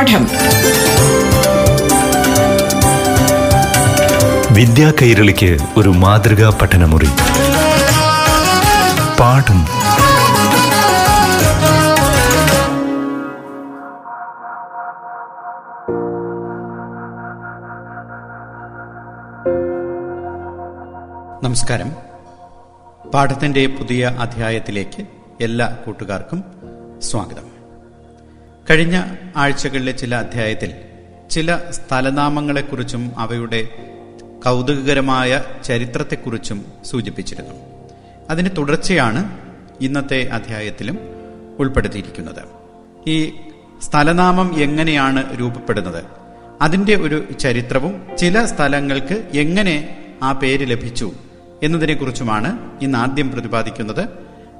പാഠം. വിദ്യാ കൈരളിക്ക് ഒരു മാതൃകാ പഠനമുറി. പാഠം. നമസ്കാരം. പാഠത്തിന്റെ പുതിയ അധ്യായത്തിലേക്ക് എല്ലാ കൂട്ടുകാർക്കും സ്വാഗതം. കഴിഞ്ഞ ആഴ്ചകളിലെ ചില അധ്യായത്തിൽ ചില സ്ഥലനാമങ്ങളെക്കുറിച്ചും അവയുടെ കൗതുകകരമായ ചരിത്രത്തെക്കുറിച്ചും സൂചിപ്പിച്ചിരുന്നു. അതിന് തുടർച്ചയാണ് ഇന്നത്തെ അധ്യായത്തിലും ഉൾപ്പെടുത്തിയിരിക്കുന്നത്. ഈ സ്ഥലനാമം എങ്ങനെയാണ് രൂപപ്പെടുന്നത്? അതിന്റെ ഒരു ചരിത്രവും ചില സ്ഥലങ്ങൾക്ക് എങ്ങനെ ആ പേര് ലഭിച്ചു എന്നതിനെക്കുറിച്ചുമാണ് ഇന്ന് ആദ്യം പ്രതിപാദിക്കുന്നത്.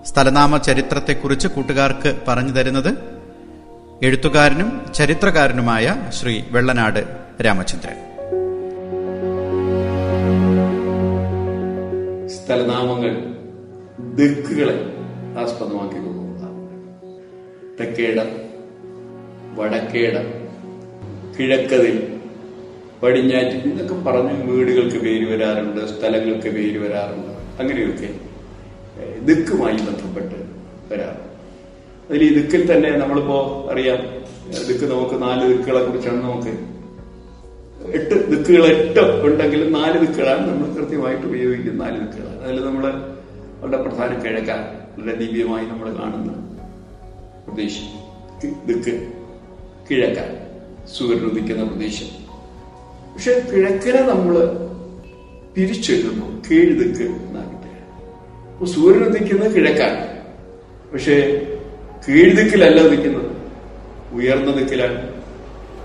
സ്ഥലനാമ ചരിത്രത്തെക്കുറിച്ച് കൂട്ടുകാർക്ക് പറഞ്ഞു തരുന്നത് എഴുത്തുകാരനും ചരിത്രകാരനുമായ ശ്രീ വെള്ളനാട് രാമചന്ദ്രൻ. സ്ഥലനാമങ്ങൾ ദിക്കുകളെ ആസ്പദമാക്കി കൊണ്ടുള്ളതാണ് തെക്കേടം വടക്കേടം കിഴക്കതിൽ പടിഞ്ഞാറ്റ് ഇതൊക്കെ പറഞ്ഞ് വീടുകൾക്ക് പേര് വരാറുണ്ട് സ്ഥലങ്ങൾക്ക് പേര് വരാറുണ്ട് അങ്ങനെയൊക്കെ ദിക്കുമായി ബന്ധപ്പെട്ട് വരാറുണ്ട്. അതിൽ ഈ ദിക്കിൽ തന്നെ നമ്മളിപ്പോ അറിയാം. ദിക്ക് നമുക്ക് നാല് ദിക്കുകളെ കുറിച്ചാണ് നമുക്ക് എട്ട് ദിക്കുകൾ എട്ട് ഉണ്ടെങ്കിലും നാല് ദിക്കുകളാണ് നമ്മൾ കൃത്യമായിട്ട് ഉപയോഗിക്കുന്ന നാല് ദിക്കുകളാണ്. അതിൽ നമ്മൾ വളരെ പ്രധാന കിഴക്കാൻ വളരെ ദിവ്യമായി നമ്മൾ കാണുന്ന പ്രദേശം. ദിക്ക് കിഴക്കാൻ സൂര്യൻ ഉദിക്കുന്ന പ്രദേശം. പക്ഷെ കിഴക്കിനെ നമ്മൾ പിരിച്ചെഴുതുമ്പോൾ കീഴ് ദിക്ക് എന്നാകിട്ട് സൂര്യൻ ഉദിക്കുന്നത് കിഴക്കാണ്. പക്ഷേ കീഴ് നിൽക്കുന്നത്. ഉയർന്ന ഉയർന്ന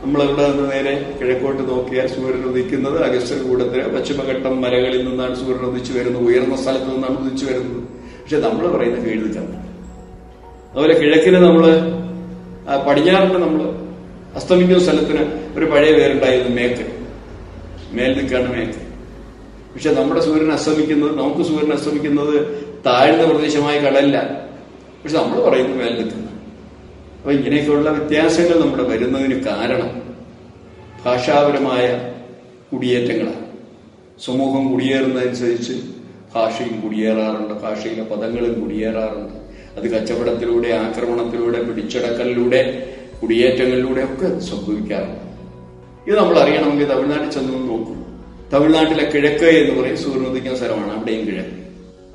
നമ്മൾ ഇവിടെ നിന്ന് നേരെ കിഴക്കോട്ട് നോക്കിയാൽ സൂര്യൻ ഉദിക്കുന്നത് അഗസ്ത്യകൂടത്തിന് പശ്ചിമഘട്ടം മലകളിൽ നിന്നാണ് സൂര്യൻ ഉദിച്ചു വരുന്നത്. ഉയർന്ന സ്ഥലത്ത് നിന്നാണ് ഉദിച്ചു വരുന്നത്. പക്ഷെ നമ്മൾ പറയുന്ന കീഴ്ദിക്കാണ് അതുപോലെ കിഴക്കിന് നമ്മൾ ആ, പടിഞ്ഞാറിന് നമ്മൾ അസ്തമിക്കുന്ന സ്ഥലത്തിന് ഒരു പഴയ പേരുണ്ടായിരുന്നു മേക്ക്. മേൽദിക്കാണ് മേക്ക്. പക്ഷെ നമ്മുടെ സൂര്യൻ അസ്തമിക്കുന്നത് നമുക്ക് സൂര്യൻ അസ്തമിക്കുന്നത് താഴ്ന്ന പ്രദേശമായ കടലില്ല പക്ഷെ നമ്മൾ പറയുന്നത് മേൽദിക്കുന്ന അപ്പൊ ഇങ്ങനെയൊക്കെയുള്ള വ്യത്യാസങ്ങൾ നമ്മുടെ വരുന്നതിന് കാരണം ഭാഷാപരമായ കുടിയേറ്റങ്ങളാണ്. സമൂഹം കുടിയേറുന്നതനുസരിച്ച് ഭാഷയും കുടിയേറാറുണ്ട് ഭാഷയിലെ പദങ്ങളും കുടിയേറാറുണ്ട്. അത് കച്ചവടത്തിലൂടെ ആക്രമണത്തിലൂടെ പിടിച്ചടക്കലിലൂടെ കുടിയേറ്റങ്ങളിലൂടെ ഒക്കെ സംഭവിക്കാറുണ്ട്. ഇത് നമ്മൾ അറിയണമെങ്കിൽ തമിഴ്നാട്ടിൽ ചെന്ന് നോക്കും. തമിഴ്നാട്ടിലെ കിഴക്ക് എന്ന് പറയും സൂര്യനുദിക്കുന്ന സ്ഥലമാണ് അവിടെയും കിഴക്ക്.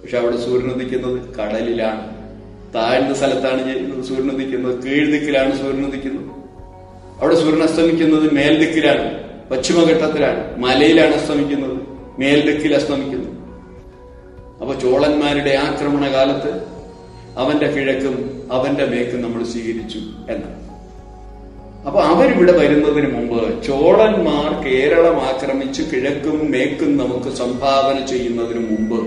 പക്ഷെ അവിടെ സൂര്യനുദിക്കുന്നത് കടലിലാണ്. താഴ്ന്ന സ്ഥലത്താണ് സൂര്യൻ ഉദിക്കുന്നത് കീഴ്ദിക്കിലാണ് സൂര്യൻ ഉദിക്കുന്നത്. അവിടെ സൂര്യൻ അസ്തമിക്കുന്നത് മേൽദിക്കിലാണ് പശ്ചിമഘട്ടത്തിലാണ് മലയിലാണ് അസ്തമിക്കുന്നത് മേൽദിക്കിൽ അസ്തമിക്കുന്നത്. അപ്പൊ ചോളന്മാരുടെ ആക്രമണ കാലത്ത് അവന്റെ കിഴക്കും അവന്റെ മേക്കും നമ്മൾ സ്വീകരിച്ചു എന്നാണ്. അപ്പൊ അവരിവിടെ വരുന്നതിന് മുമ്പ് ചോളന്മാർ കേരളം ആക്രമിച്ച് കിഴക്കും മേക്കും നമുക്ക് സംഭാവന ചെയ്യുന്നതിന് മുമ്പ്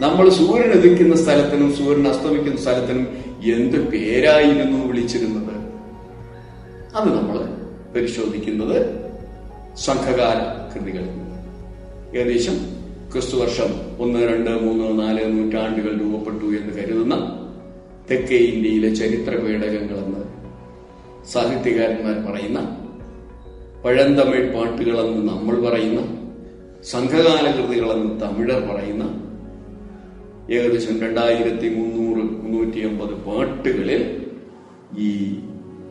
നമ്മൾ സൂര്യൻ ഉദിക്കുന്ന സ്ഥലത്തിനും സൂര്യൻ അസ്തമിക്കുന്ന സ്ഥലത്തിനും എന്ത് പേരായിരുന്നു വിളിച്ചിരുന്നത്? അത് നമ്മൾ പരിശോധിക്കുന്നത് സംഘകാല കൃതികളിൽ ഏകദേശം ക്രിസ്തു വർഷം ഒന്ന് രണ്ട് മൂന്ന് നാല് നൂറ്റാണ്ടുകൾ രൂപപ്പെട്ടു എന്ന് കരുതുന്ന തെക്കേ ഇന്ത്യയിലെ ചരിത്ര പേടകങ്ങളെന്ന് സാഹിത്യകാരന്മാർ പറയുന്ന പഴന്തമിഴ് പാട്ടുകളെന്ന് നമ്മൾ പറയുന്ന സംഘകാല കൃതികളെന്ന് തമിഴർ പറയുന്ന ഏകദേശം രണ്ടായിരത്തി മുന്നൂറ് മുന്നൂറ്റി അമ്പത് പാട്ടുകളിൽ ഈ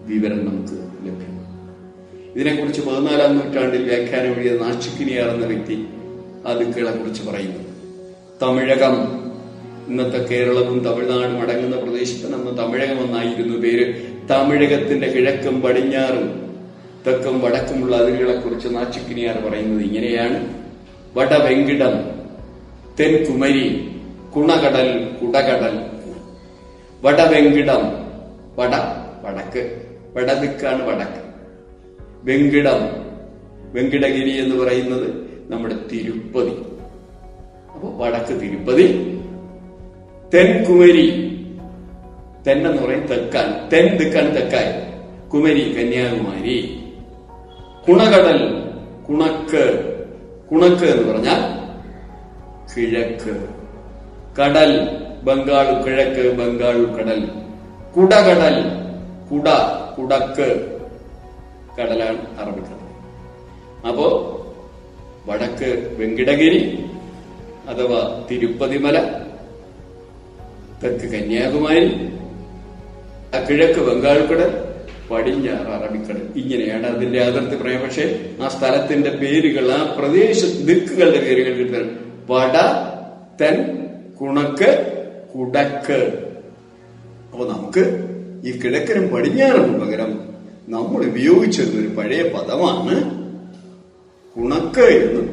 വിവരം നമുക്ക് ലഭ്യമാണ്. ഇതിനെക്കുറിച്ച് പതിനാലാം നൂറ്റാണ്ടിൽ വ്യാഖ്യാനം എഴുതിയ നാശിക്കിനിയാർ എന്ന വ്യക്തി ആ ദിക്കുകളെ കുറിച്ച് പറയുന്നു. തമിഴകം. ഇന്നത്തെ കേരളവും തമിഴ്നാടും അടങ്ങുന്ന പ്രദേശത്തിന് അന്ന് തമിഴകം എന്നായിരുന്നു പേര് തമിഴകത്തിന്റെ കിഴക്കും പടിഞ്ഞാറും തെക്കും വടക്കുമുള്ള അതിരുകളെ കുറിച്ച് നാച്ചിക്കിനിയാർ പറയുന്നത് ഇങ്ങനെയാണ്. വടവെങ്കിടം. തെൻകുമരി. കുണകടൽ കുടകടൽ. വടവെങ്കിടം വട വടക്ക്. വടദിക്കാണ് വടക്ക്. വെങ്കിടം വെങ്കിടഗിരി എന്ന് പറയുന്നത് നമ്മുടെ തിരുപ്പതി. അപ്പൊ വടക്ക് തിരുപ്പതി. തെൻകുമരി. തെന്നെന്ന് പറയും തെക്കാൻ. തെൻ ദിക്കാണ് തെക്കായി. കുമരി കന്യാകുമാരി. കുണകടൽ കുണക്ക്. കുണക്ക് എന്ന് പറഞ്ഞാൽ കിഴക്ക്. കടൽ ബംഗാൾ കിഴക്ക് ബംഗാൾ കടൽ. കുടകടൽ കുട കുടക്ക് കടലാണ് അറബിക്കടൽ അപ്പോ വടക്ക് വെങ്കിടഗിരി അഥവാ തിരുപ്പതിമല തെക്ക് കന്യാകുമാരി കിഴക്ക് ബംഗാൾ കടൽ പടിഞ്ഞാറ് അറബിക്കടൽ. ഇങ്ങനെയാണ് അതിന്റെ അതിർത്തി പറയാം പക്ഷെ ആ സ്ഥലത്തിന്റെ പേരുകൾ ആ പ്രദേശ ദിക്കുകളുടെ പേരുകൾ കിട്ടുന്നത് വട തെൻ കുണക്ക് കുടക്ക്. അപ്പൊ നമുക്ക് ഈ കിഴക്കനും പടിഞ്ഞാറും പകരം നമ്മൾ ഉപയോഗിച്ചിരുന്ന ഒരു പഴയ പദമാണ് കുണക്ക് എന്നും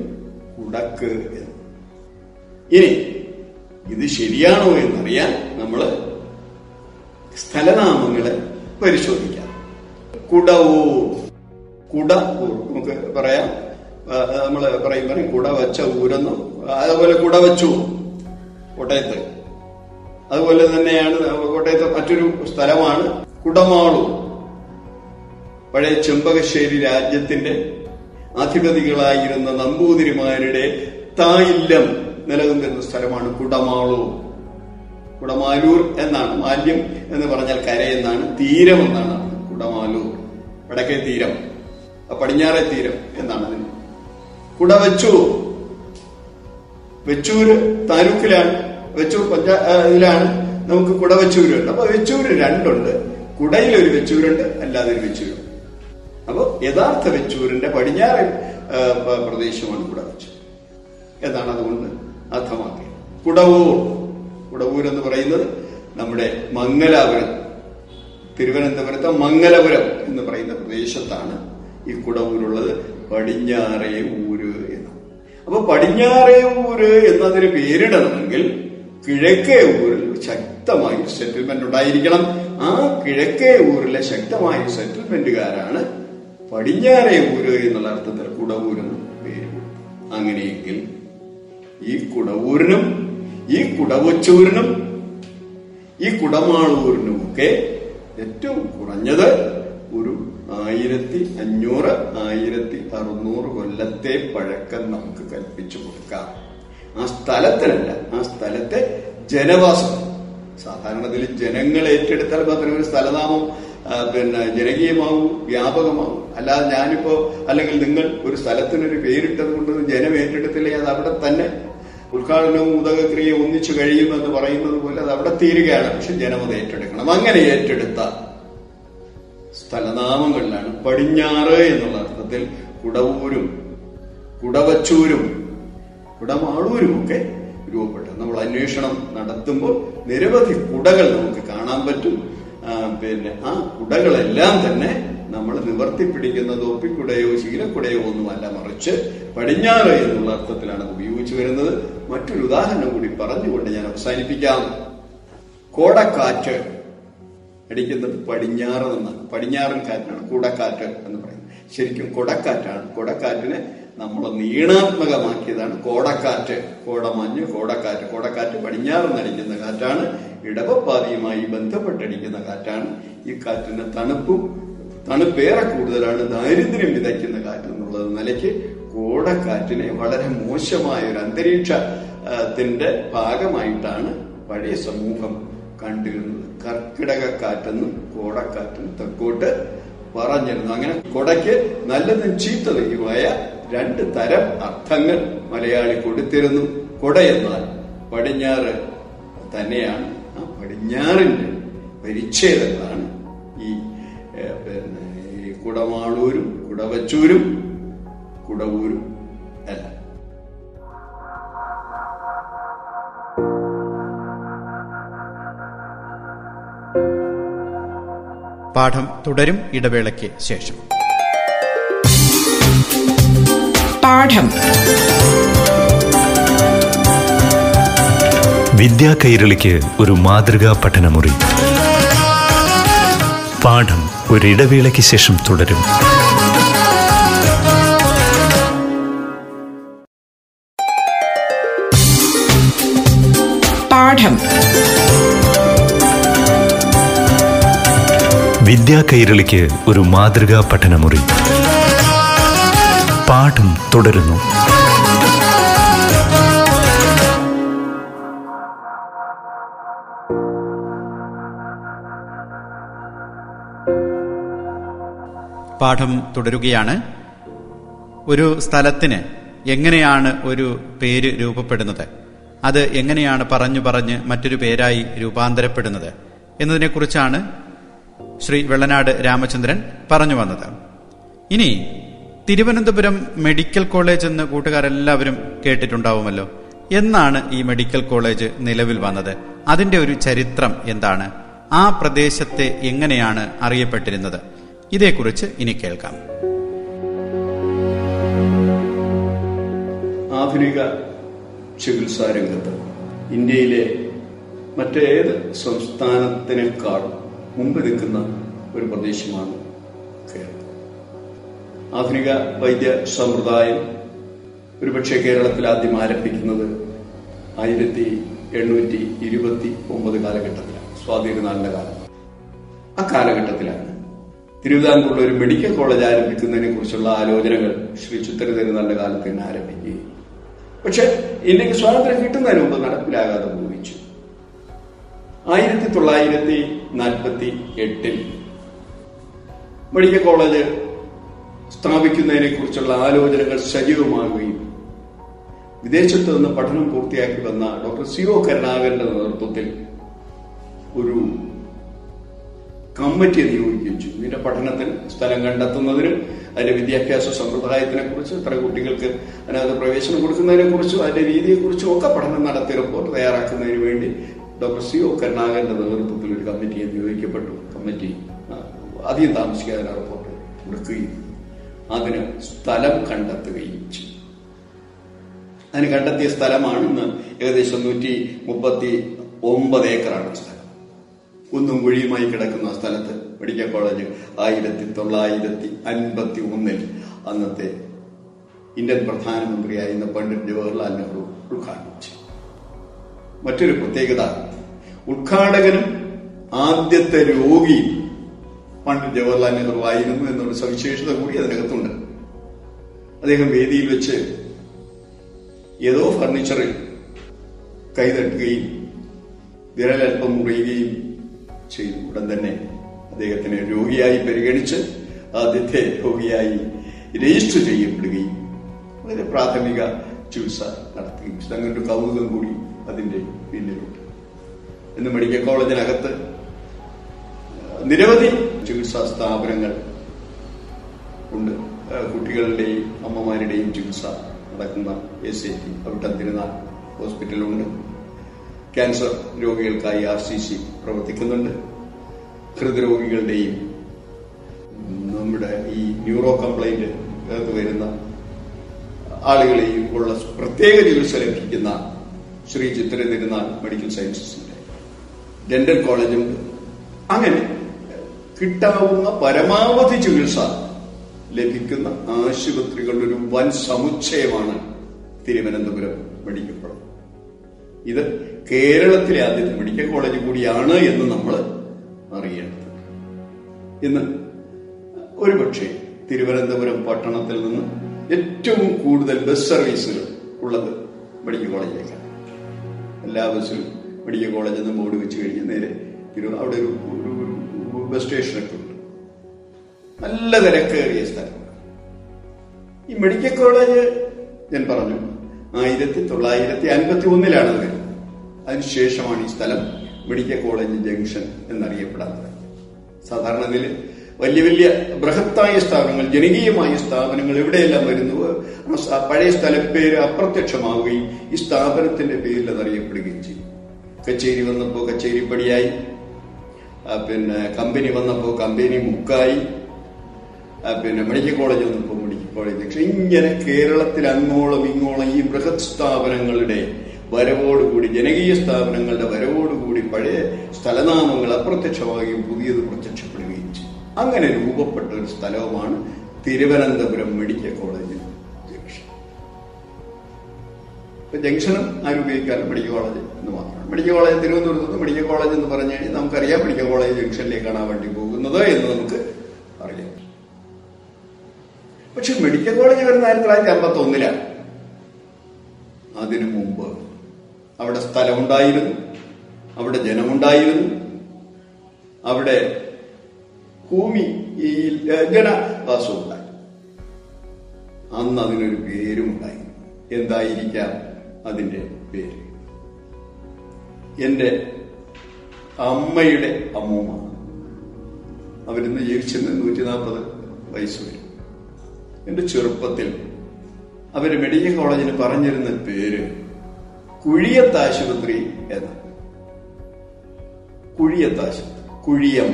കുടക്ക് എന്നും. ഇനി ഇത് ശരിയാണോ എന്നറിയാൻ നമ്മൾ സ്ഥലനാമങ്ങളെ പരിശോധിക്കാം. കുടവൂർ കുടവൂർ നമുക്ക് പറയാം. നമ്മൾ പറയും പറയും കുട വച്ച ഊരെന്നും അതുപോലെ കുട കോട്ടയത്ത്. അതുപോലെ തന്നെയാണ് കോട്ടയത്ത് മറ്റൊരു സ്ഥലമാണ് കുടമാളൂർ. പഴയ ചെമ്പകശ്ശേരി രാജ്യത്തിന്റെ അധിപതികളായിരുന്ന നമ്പൂതിരിമാരുടെ തായില്ലം നിലനിന്നിരുന്ന സ്ഥലമാണ് കുടമാളൂർ. കുടമാലൂർ എന്നാണ് മാല്യം എന്ന് പറഞ്ഞാൽ കരയെന്നാണ് തീരം എന്നാണ് കുടമാലൂർ. വടക്കേ തീരം പടിഞ്ഞാറേ തീരം എന്നാണ് അതിന്. കുടവച്ചൂർ. വെച്ചൂര് താലൂക്കിലാണ് വെച്ചൂർ പഞ്ചായത്തിലാണ് നമുക്ക് ഇതിലാണ് നമുക്ക് കുടവച്ചൂരുണ്ട് അപ്പൊ വെച്ചൂര് രണ്ടുണ്ട്. കുടയിൽ ഒരു വെച്ചൂരുണ്ട് അല്ലാതെ ഒരു വെച്ചൂരുണ്ട് അപ്പോൾ യഥാർത്ഥ വെച്ചൂരിന്റെ പടിഞ്ഞാറൻ പ്രദേശമാണ് കുട കുടവച്ചൂർ എന്നാണ് അതുകൊണ്ട് അർത്ഥമാക്കിയത്. കുടവൂർ. കുടവൂർ എന്ന് പറയുന്നത് നമ്മുടെ മംഗലാപുരം തിരുവനന്തപുരത്തെ മംഗലപുരം എന്ന് പറയുന്ന പ്രദേശത്താണ് ഈ കുടവൂരുള്ളത്. പടിഞ്ഞാറേ അപ്പൊ പടിഞ്ഞാറേ ഊര് എന്നതിന് പേരിടണമെങ്കിൽ കിഴക്കേ ഊരിൽ ശക്തമായ സെറ്റിൽമെന്റ് ഉണ്ടായിരിക്കണം ആ കിഴക്കേ ഊരിലെ ശക്തമായ സെറ്റിൽമെന്റുകാരാണ് പടിഞ്ഞാറേ ഊര് എന്നുള്ള അർത്ഥത്തിൽ കുടവൂരെന്ന് പേര്. അങ്ങനെയെങ്കിൽ ഈ കുടവൂരിനും ഈ കുടവച്ചൂരിനും ഈ കുടമാളൂരിനുമൊക്കെ ഏറ്റവും കുറഞ്ഞത് ഒരു ആയിരത്തി അഞ്ഞൂറ് ആയിരത്തി അറുന്നൂറ് കൊല്ലത്തെ പഴക്കം നമുക്ക് കൽപ്പിച്ചു കൊടുക്കാം. ആ സ്ഥലത്തിനല്ല ആ സ്ഥലത്തെ ജനവാസം. സാധാരണത്തിൽ ജനങ്ങൾ ഏറ്റെടുത്താൽ മാത്രമേ ഒരു സ്ഥലനാമം പിന്നെ ജനകീയമാവും വ്യാപകമാവും. അല്ലാതെ ഞാനിപ്പോ അല്ലെങ്കിൽ നിങ്ങൾ ഒരു സ്ഥലത്തിനൊരു പേരിട്ടത് കൊണ്ട് ജനം ഏറ്റെടുത്തില്ലേ അത് അവിടെ തന്നെ ഉദ്ഘാടനവും ഉദകക്രിയ ഒന്നിച്ചു കഴിയുമെന്ന് പറയുന്നത് പോലെ അത് അവിടെ തീരുകയാണ്. പക്ഷെ ജനം അത് ഏറ്റെടുക്കണം. അങ്ങനെ ഏറ്റെടുത്ത സ്ഥലനാമങ്ങളിലാണ്. പടിഞ്ഞാറ് എന്നുള്ള അർത്ഥത്തിൽ കുടവൂരും കുടവച്ചൂരും കുടമാളൂരും ഒക്കെ രൂപപ്പെട്ടത് നമ്മൾ അന്വേഷണം നടത്തുമ്പോൾ നിരവധി കുടകൾ നമുക്ക് കാണാൻ പറ്റും. പിന്നെ ആ കുടകളെല്ലാം തന്നെ നമ്മൾ നിവർത്തി പിടിക്കുന്നത് ഒപ്പിക്കുടയോ ശീലക്കുടയോ ഒന്നുമല്ല. മറിച്ച് പടിഞ്ഞാറ് എന്നുള്ള അർത്ഥത്തിലാണ് ഉപയോഗിച്ചു വരുന്നത്. മറ്റൊരു ഉദാഹരണം കൂടി പറഞ്ഞുകൊണ്ട് ഞാൻ അവസാനിപ്പിക്കാം. കോടക്കാറ്റ് അടിക്കുന്നത് പടിഞ്ഞാറ് നിന്നാണ് പടിഞ്ഞാറൻ കാറ്റാണ് കുടക്കാറ്റ് എന്ന് പറയുന്നത്. ശരിക്കും കൊടക്കാറ്റാണ്. കൊടക്കാറ്റിനെ നമ്മൾ നീണാത്മകമാക്കിയതാണ്. കോടക്കാറ്റ് കോടമഞ്ഞ് കോടക്കാറ്റ്. കോടക്കാറ്റ് പടിഞ്ഞാറ് നടിക്കുന്ന കാറ്റാണ്. ഇടവപ്പാതിയുമായി ബന്ധപ്പെട്ടടിക്കുന്ന കാറ്റാണ്. ഈ കാറ്റിന് തണുപ്പും തണുപ്പേറെ കൂടുതലാണ്. ദാരിദ്ര്യം വിതയ്ക്കുന്ന കാറ്റ് എന്നുള്ളത് നിലയ്ക്ക് കോടക്കാറ്റിനെ വളരെ മോശമായ ഒരു അന്തരീക്ഷത്തിന്റെ ഭാഗമായിട്ടാണ് പഴയ സമൂഹം കണ്ടിരുന്നത് കർക്കിടക കാറ്റെന്നും കോടക്കാറ്റെന്നും തെക്കോട്ട് പറഞ്ഞിരുന്നു. അങ്ങനെ കൊടയ്ക്ക് നല്ലതും ചീത്തതയുമായ രണ്ട് തരം അർത്ഥങ്ങൾ മലയാളി കൊടുത്തിരുന്നു. കൊട എന്നാൽ പടിഞ്ഞാറ് തന്നെയാണ്. ആ പടിഞ്ഞാറിന്റെ പരിച്ഛേദങ്ങളാണ് ഈ പിന്നെ ഈ കുടമാളൂരും കുടവച്ചൂരും കുടവൂരും എല്ലാം പാഠം തുടരും ഇടവേളയ്ക്ക് ശേഷം. പാഠം. വിദ്യാ കൈരളിക്ക് ഒരു മാതൃകാ പഠനമുറി. പാഠം ഒരിടവേളയ്ക്ക് ശേഷം തുടരും. പാഠം. വിദ്യാ കൈരളിക്ക് ഒരു മാതൃകാ പഠനമുറി. പാഠം തുടരുന്നു. പാഠം തുടരുകയാണ്. ഒരു സ്ഥലത്തിന് എങ്ങനെയാണ് ഒരു പേര് രൂപപ്പെടുന്നത്? അത് എങ്ങനെയാണ് പറഞ്ഞു പറഞ്ഞ് മറ്റൊരു പേരായി രൂപാന്തരപ്പെടുന്നത്? എന്നതിനെക്കുറിച്ചാണ് ശ്രീ വെള്ളനാട് രാമചന്ദ്രൻ പറഞ്ഞു വന്നത്. ഇനി തിരുവനന്തപുരം മെഡിക്കൽ കോളേജ് എന്ന് കൂട്ടുകാരെല്ലാവരും കേട്ടിട്ടുണ്ടാവുമല്ലോ. എന്നാണ് ഈ മെഡിക്കൽ കോളേജ് നിലവിൽ വന്നത്? അതിന്റെ ഒരു ചരിത്രം എന്താണ്? ആ പ്രദേശത്തെ എങ്ങനെയാണ് അറിയപ്പെട്ടിരുന്നത്? ഇതേക്കുറിച്ച് ഇനി കേൾക്കാം. ആധുനിക ചികിത്സാ രംഗത്ത് ഇന്ത്യയിലെ മറ്റേത് സംസ്ഥാനത്തിനേക്കാൾ മുമ്പ് നിൽക്കുന്ന ഒരു പ്രദേശമാണ് കേരളം. ആധുനിക വൈദ്യ സമ്പ്രദായം ഒരുപക്ഷെ കേരളത്തിൽ ആദ്യം ആരംഭിക്കുന്നത് ആയിരത്തി എണ്ണൂറ്റി ഇരുപത്തി ഒമ്പത് കാലഘട്ടത്തിലാണ് സ്വാതിരുനാളിന്റെ കാലം ആ കാലഘട്ടത്തിലാണ്. തിരുവിതാംകൂറിൽ ഒരു മെഡിക്കൽ കോളേജ് ആരംഭിക്കുന്നതിനെ കുറിച്ചുള്ള ആലോചനകൾ ശ്രീ ചിത്ര തിരുനാളിന്റെ കാലത്ത് തന്നെ ആരംഭിക്കുകയും. പക്ഷെ ഇന്ത്യയ്ക്ക് സ്വാതന്ത്ര്യം കിട്ടുന്നതിന് മുമ്പ് നടപ്പിലാകാതെ ഭൂമിച്ചു ആയിരത്തി തൊള്ളായിരത്തി നാൽപ്പത്തി എട്ടിൽ മെഡിക്കൽ കോളേജ് സ്ഥാപിക്കുന്നതിനെ കുറിച്ചുള്ള ആലോചനകൾ സജീവമാകുകയും വിദേശത്ത് നിന്ന് പഠനം പൂർത്തിയാക്കി വന്ന ഡോക്ടർ സി ഒ കരുണാകരന്റെ നേതൃത്വത്തിൽ ഒരു കമ്മിറ്റി ചെയ്തു. ഇതിന്റെ പഠനത്തിന് സ്ഥലം കണ്ടെത്തുന്നതിനും അതിന്റെ വിദ്യാഭ്യാസ സമ്പ്രദായത്തിനെ കുറിച്ച് എത്ര കുട്ടികൾക്ക് അതിനകത്ത് പ്രവേശനം കൊടുക്കുന്നതിനെ കുറിച്ചും അതിന്റെ രീതിയെക്കുറിച്ചും ഒക്കെ പഠനം നടത്തി റിപ്പോർട്ട് തയ്യാറാക്കുന്നതിന് വേണ്ടി ഡോക്ടർ സി ഒ കരുണാകരന്റെ നേതൃത്വത്തിൽ ഒരു കമ്മിറ്റിയെ നിയോഗിക്കപ്പെട്ടു കമ്മിറ്റി അധികം താമസിക്കാതെ റിപ്പോർട്ട് കൊടുക്കുകയും അതിന് സ്ഥലം കണ്ടെത്തുകയും ചെയ്തു. അതിന് കണ്ടെത്തിയ സ്ഥലമാണ് ഇന്ന് ഏകദേശം നൂറ്റി മുപ്പത്തി ഒമ്പത് ഏക്കറാണ് സ്ഥലം. കുന്നും കുഴിയുമായി കിടക്കുന്ന സ്ഥലത്ത് മെഡിക്കൽ കോളേജ് ആയിരത്തി തൊള്ളായിരത്തി അൻപത്തി ഒന്നിൽ അന്നത്തെ ഇന്ത്യൻ പ്രധാനമന്ത്രിയായിരുന്ന പണ്ഡിറ്റ് ജവഹർലാൽ നെഹ്റു ഉദ്ഘാടനം ചെയ്തു. മറ്റൊരു പ്രത്യേകത ഉദ്ഘാടകനും ആദ്യത്തെ രോഗിയും പണ്ഡിറ്റ് ജവഹർലാൽ നെഹ്റു ആയിരുന്നു എന്നൊരു സവിശേഷത കൂടി അതിനകത്തുണ്ട്. അദ്ദേഹം വേദിയിൽ വെച്ച് ഏതോ ഫർണിച്ചറിൽ കൈതട്ടുകയും വിരലൽപ്പം മുറിയുകയും ചെയ്തു. ഉടൻ തന്നെ അദ്ദേഹത്തിനെ രോഗിയായി പരിഗണിച്ച് ആദ്യത്തെ രോഗിയായി രജിസ്റ്റർ ചെയ്യപ്പെടുകയും വളരെ പ്രാഥമിക ചികിത്സ നടത്തുകയും അങ്ങനെ ഒരു കൗതുകം കൂടി അതിന്റെ പിന്നിലുണ്ട്. ഇന്ന് മെഡിക്കൽ കോളേജിനകത്ത് നിരവധി ചികിത്സാ സ്ഥാപനങ്ങൾ ഉണ്ട്. കുട്ടികളുടെയും അമ്മമാരുടെയും ചികിത്സ നടക്കുന്ന S I T Avittam Thirunal ഹോസ്പിറ്റലുണ്ട്. ക്യാൻസർ രോഗികൾക്കായി ആർ സി സി പ്രവർത്തിക്കുന്നുണ്ട്. ഹൃദ്രോഗികളുടെയും നമ്മുടെ ഈ ന്യൂറോ കംപ്ലൈന്റ് വരുന്ന ആളുകളെയും ഉള്ള പ്രത്യേക ചികിത്സ ലഭിക്കുന്ന ശ്രീ ചിത്ര തിരുനാൾ മെഡിക്കൽ സയൻസസിന്റെ ഡെന്റൽ കോളേജുണ്ട് അങ്ങനെ കിട്ടാവുന്ന പരമാവധി ചികിത്സ ലഭിക്കുന്ന ആശുപത്രികളുടെ ഒരു വൻ സമുച്ചയമാണ് തിരുവനന്തപുരം മെഡിക്കൽ കോളേജ്. ഇത് കേരളത്തിലെ ആദ്യത്തെ മെഡിക്കൽ കോളേജ് കൂടിയാണ് എന്ന് നമ്മൾ അറിയേണ്ടത്. ഇന്ന് ഒരുപക്ഷെ തിരുവനന്തപുരം പട്ടണത്തിൽ നിന്ന് ഏറ്റവും കൂടുതൽ ബസ് സർവീസുകൾ ഉള്ളത് മെഡിക്കൽ കോളേജിലേക്കാണ്. എല്ലാ ബസ്സിലും മെഡിക്കൽ കോളേജിൽ നിന്ന് ബോർഡ് വെച്ച് കഴിഞ്ഞ് നേരെ തിരു അവിടെ ഒരു ബസ് സ്റ്റേഷനൊക്കെ ഉണ്ട്. നല്ല തിരക്കേറിയ സ്ഥലം ഈ മെഡിക്കൽ കോളേജ് ഞാൻ പറഞ്ഞു ആയിരത്തി തൊള്ളായിരത്തി അൻപത്തി ഒന്നിലാണ് അത് അതിനുശേഷമാണ് ഈ സ്ഥലം മെഡിക്കൽ കോളേജ് ജംഗ്ഷൻ എന്നറിയപ്പെടാത്തത്. സാധാരണ ഇതിൽ വലിയ വലിയ ബൃഹത്തായ സ്ഥാപനങ്ങൾ ജനകീയമായ സ്ഥാപനങ്ങൾ എവിടെയെല്ലാം വരുന്നു? ആ സ- പഴയ സ്ഥലപ്പേര് അപ്രത്യക്ഷമാവുകയും ഈ സ്ഥാപനത്തിന്റെ പേരിൽ അത് അറിയപ്പെടുകയും ചെയ്യും. കച്ചേരി വന്നപ്പോൾ കച്ചേരിപ്പടിയായി. പടിയായി പിന്നെ കമ്പനി വന്നപ്പോൾ കമ്പനി മുക്കായി. പിന്നെ മെഡിക്കൽ കോളേജ് വന്നപ്പോൾ മെഡിക്കൽ കോളേജ്. പക്ഷെ ഇങ്ങനെ കേരളത്തിൽ അങ്ങോളം ഇങ്ങോളം ഈ ബൃഹത് സ്ഥാപനങ്ങളുടെ വരവോടുകൂടി ജനകീയ സ്ഥാപനങ്ങളുടെ വരവോടുകൂടി പഴയ സ്ഥലനാമങ്ങൾ അപ്രത്യക്ഷമാകുകയും പുതിയത് പ്രത്യക്ഷപ്പെടുകയും ചെയ്യും അങ്ങനെ രൂപപ്പെട്ട ഒരു സ്ഥലവുമാണ് തിരുവനന്തപുരം മെഡിക്കൽ കോളേജ് ഇപ്പൊ ജംഗ്ഷനും ആരും ഉപയോഗിക്കാറ് മെഡിക്കൽ കോളേജ് എന്ന് മാത്രമാണ്. മെഡിക്കൽ കോളേജ് തിരുവനന്തപുരത്ത് മെഡിക്കൽ കോളേജ് എന്ന് പറഞ്ഞു കഴിഞ്ഞാൽ നമുക്കറിയാം മെഡിക്കൽ കോളേജ് ജംഗ്ഷനിലേക്കാണ് ആ വണ്ടി പോകുന്നത് എന്ന് നമുക്ക് അറിയാം. പക്ഷെ മെഡിക്കൽ കോളേജ് വരുന്ന ആയിരത്തി തൊള്ളായിരത്തി അമ്പത്തി ഒന്നിലാണ് അതിനു മുമ്പ് അവിടെ സ്ഥലമുണ്ടായിരുന്നു അവിടെ ജനമുണ്ടായിരുന്നു അവിടെ ഭൂമി ഈ ജനവാസം ഉണ്ടായി അന്ന് അതിനൊരു പേരും ഉണ്ടായി എന്തായിരിക്കാം? അതിന്റെ പേര്. എന്റെ അമ്മയുടെ അമ്മൂമ്മ. അവരിന്ന് ജീവിച്ചു നൂറ്റി നാൽപ്പത് വയസ്സ് വരും. എന്റെ ചെറുപ്പത്തിൽ അവർ മെഡിക്കൽ കോളേജിൽ പറഞ്ഞിരുന്ന പേര് കുഴിയത്ത് ആശുപത്രി എന്ന് കുഴിയത്ത് ആശുപത്രി കുഴിയം.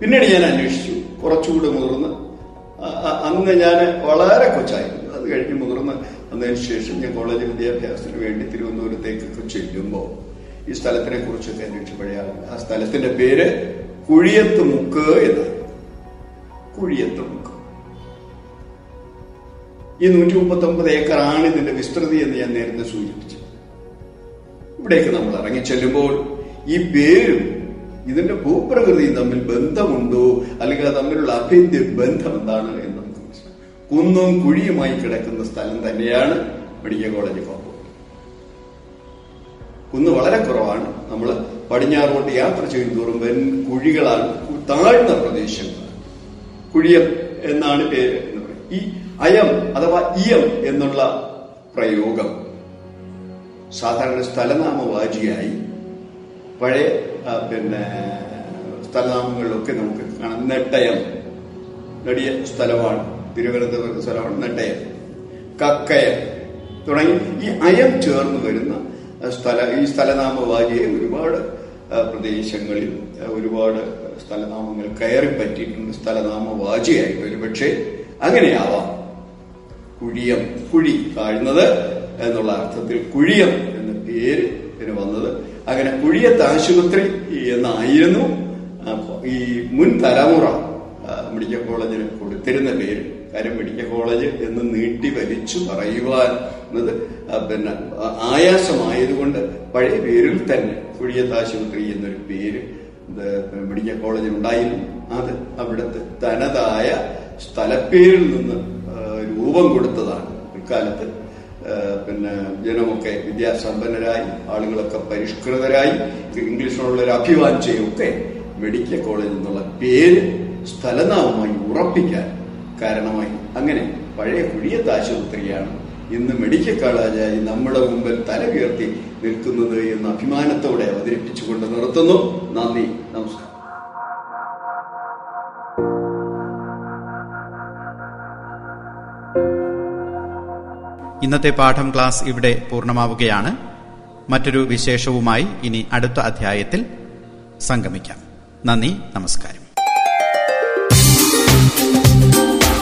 പിന്നീട് ഞാൻ അന്വേഷിച്ചു. കുറച്ചുകൂടെ മുതിർന്ന് അന്ന് ഞാൻ വളരെ കൊച്ചായിരുന്നു. അത് കഴിഞ്ഞ് വന്നതിന് ശേഷം ഞാൻ കോളേജ് വിദ്യാഭ്യാസത്തിന് വേണ്ടി തിരുവനന്തപുരത്തേക്കൊക്കെ ചെല്ലുമ്പോൾ ഈ സ്ഥലത്തിനെ കുറിച്ചൊക്കെ അന്വേഷിച്ചപ്പോഴാണ് ആ സ്ഥലത്തിന്റെ പേര് കുഴിയത്ത് മുക്ക് എന്നാണ്. കുഴിയത്ത് മുക്ക്. ഈ നൂറ്റി മുപ്പത്തി ഒമ്പത് ഏക്കറാണ് ഇതിന്റെ വിസ്തൃതി എന്ന് ഞാൻ നേരത്തെ സൂചിപ്പിച്ചു. ഇവിടേക്ക് നമ്മൾ ഇറങ്ങി ചെല്ലുമ്പോൾ ഈ പേരും ഇതിന്റെ ഭൂപ്രകൃതിയും തമ്മിൽ ബന്ധമുണ്ടോ? അല്ലെങ്കിൽ തമ്മിലുള്ള അഭേദ്യ ബന്ധം എന്താണ് എന്ന് കുന്നും കുഴിയുമായി കിടക്കുന്ന സ്ഥലം തന്നെയാണ് മെഡിക്കൽ കോളേജ് കോമ്പൗണ്ട്. കുന്ന് വളരെ കുറവാണ്. നമ്മൾ പടിഞ്ഞാറോട്ട് യാത്ര ചെയ്യും തോറും വൻ കുഴികളാണ് താഴ്ന്ന പ്രദേശങ്ങൾ കുഴിയം എന്നാണ് പേര് ഈ അയം അഥവാ ഇയം എന്നുള്ള പ്രയോഗം സാധാരണ സ്ഥലനാമവാചിയായി പഴയ പിന്നെ സ്ഥലനാമങ്ങളിലൊക്കെ നമുക്ക് കാണാം. നെട്ടയം നെടിയ സ്ഥലമാണ്. തിരുവനന്തപുരത്ത് സ്ഥലമാണ് നെട്ടയം കക്കയം തുടങ്ങി ഈ അയം ചേർന്ന് വരുന്ന സ്ഥല ഈ സ്ഥലനാമവാചിയെ ഒരുപാട് പ്രദേശങ്ങളിൽ ഒരുപാട് സ്ഥലനാമങ്ങൾ കയറി പറ്റിയിട്ടുണ്ട് സ്ഥലനാമവാചിയായിട്ട് ഒരു പക്ഷേ അങ്ങനെയാവാം. കുഴിയം കുഴി താഴ്ന്നത് എന്നുള്ള അർത്ഥത്തിൽ കുഴിയം എന്ന പേര് ഇതിന് വന്നത്. അങ്ങനെ കുഴിയത്ത് ആശുപത്രി എന്നായിരുന്നു. ഈ മുൻ തലമുറ മെഡിക്കൽ കോളേജിന് കൊടുത്തിരുന്ന പേര്. കാര്യം മെഡിക്കൽ കോളേജ് എന്ന് നീട്ടി വലിച്ചു പറയുവാൻ എന്നത് പിന്നെ ആയാസമായതുകൊണ്ട് പഴയ പേരിൽ തന്നെ കുഴിയത്ത് ആശുപത്രി എന്നൊരു പേര് മെഡിക്കൽ കോളേജിൽ ഉണ്ടായിരുന്നു. അത് അവിടുത്തെ തനതായ സ്ഥലപ്പേരിൽ നിന്ന് രൂപം കൊടുത്തതാണ്. ഇക്കാലത്ത് പിന്നെ ജനമൊക്കെ വിദ്യാസമ്പന്നരായി ആളുകളൊക്കെ പരിഷ്കൃതരായി ഇംഗ്ലീഷിനോടുള്ള ഒരു അഭിവാഞ്ചയൊക്കെ മെഡിക്കൽ കോളേജ് എന്നുള്ള പേര് സ്ഥലനാമമായി ഉറപ്പിക്കാൻ കാരണമായി. അങ്ങനെ പഴയ കുഴിയത്ത് ആശുപത്രിയാണ് ഇന്ന് മെഡിക്കൽ കോളേജായി നമ്മുടെ മുമ്പിൽ തല ഉയർത്തി നിൽക്കുന്നത് എന്ന അഭിമാനത്തോടെ അവതരിപ്പിച്ചുകൊണ്ട് നിർത്തുന്നു. നന്ദി. നമസ്കാരം. ഇന്നത്തെ പാഠം ക്ലാസ് ഇവിടെ പൂർണമാവുകയാണ്. മറ്റൊരു വിശേഷവുമായി ഇനി അടുത്ത അധ്യായത്തിൽ സംഗമിക്കാം. നന്ദി. നമസ്കാരം.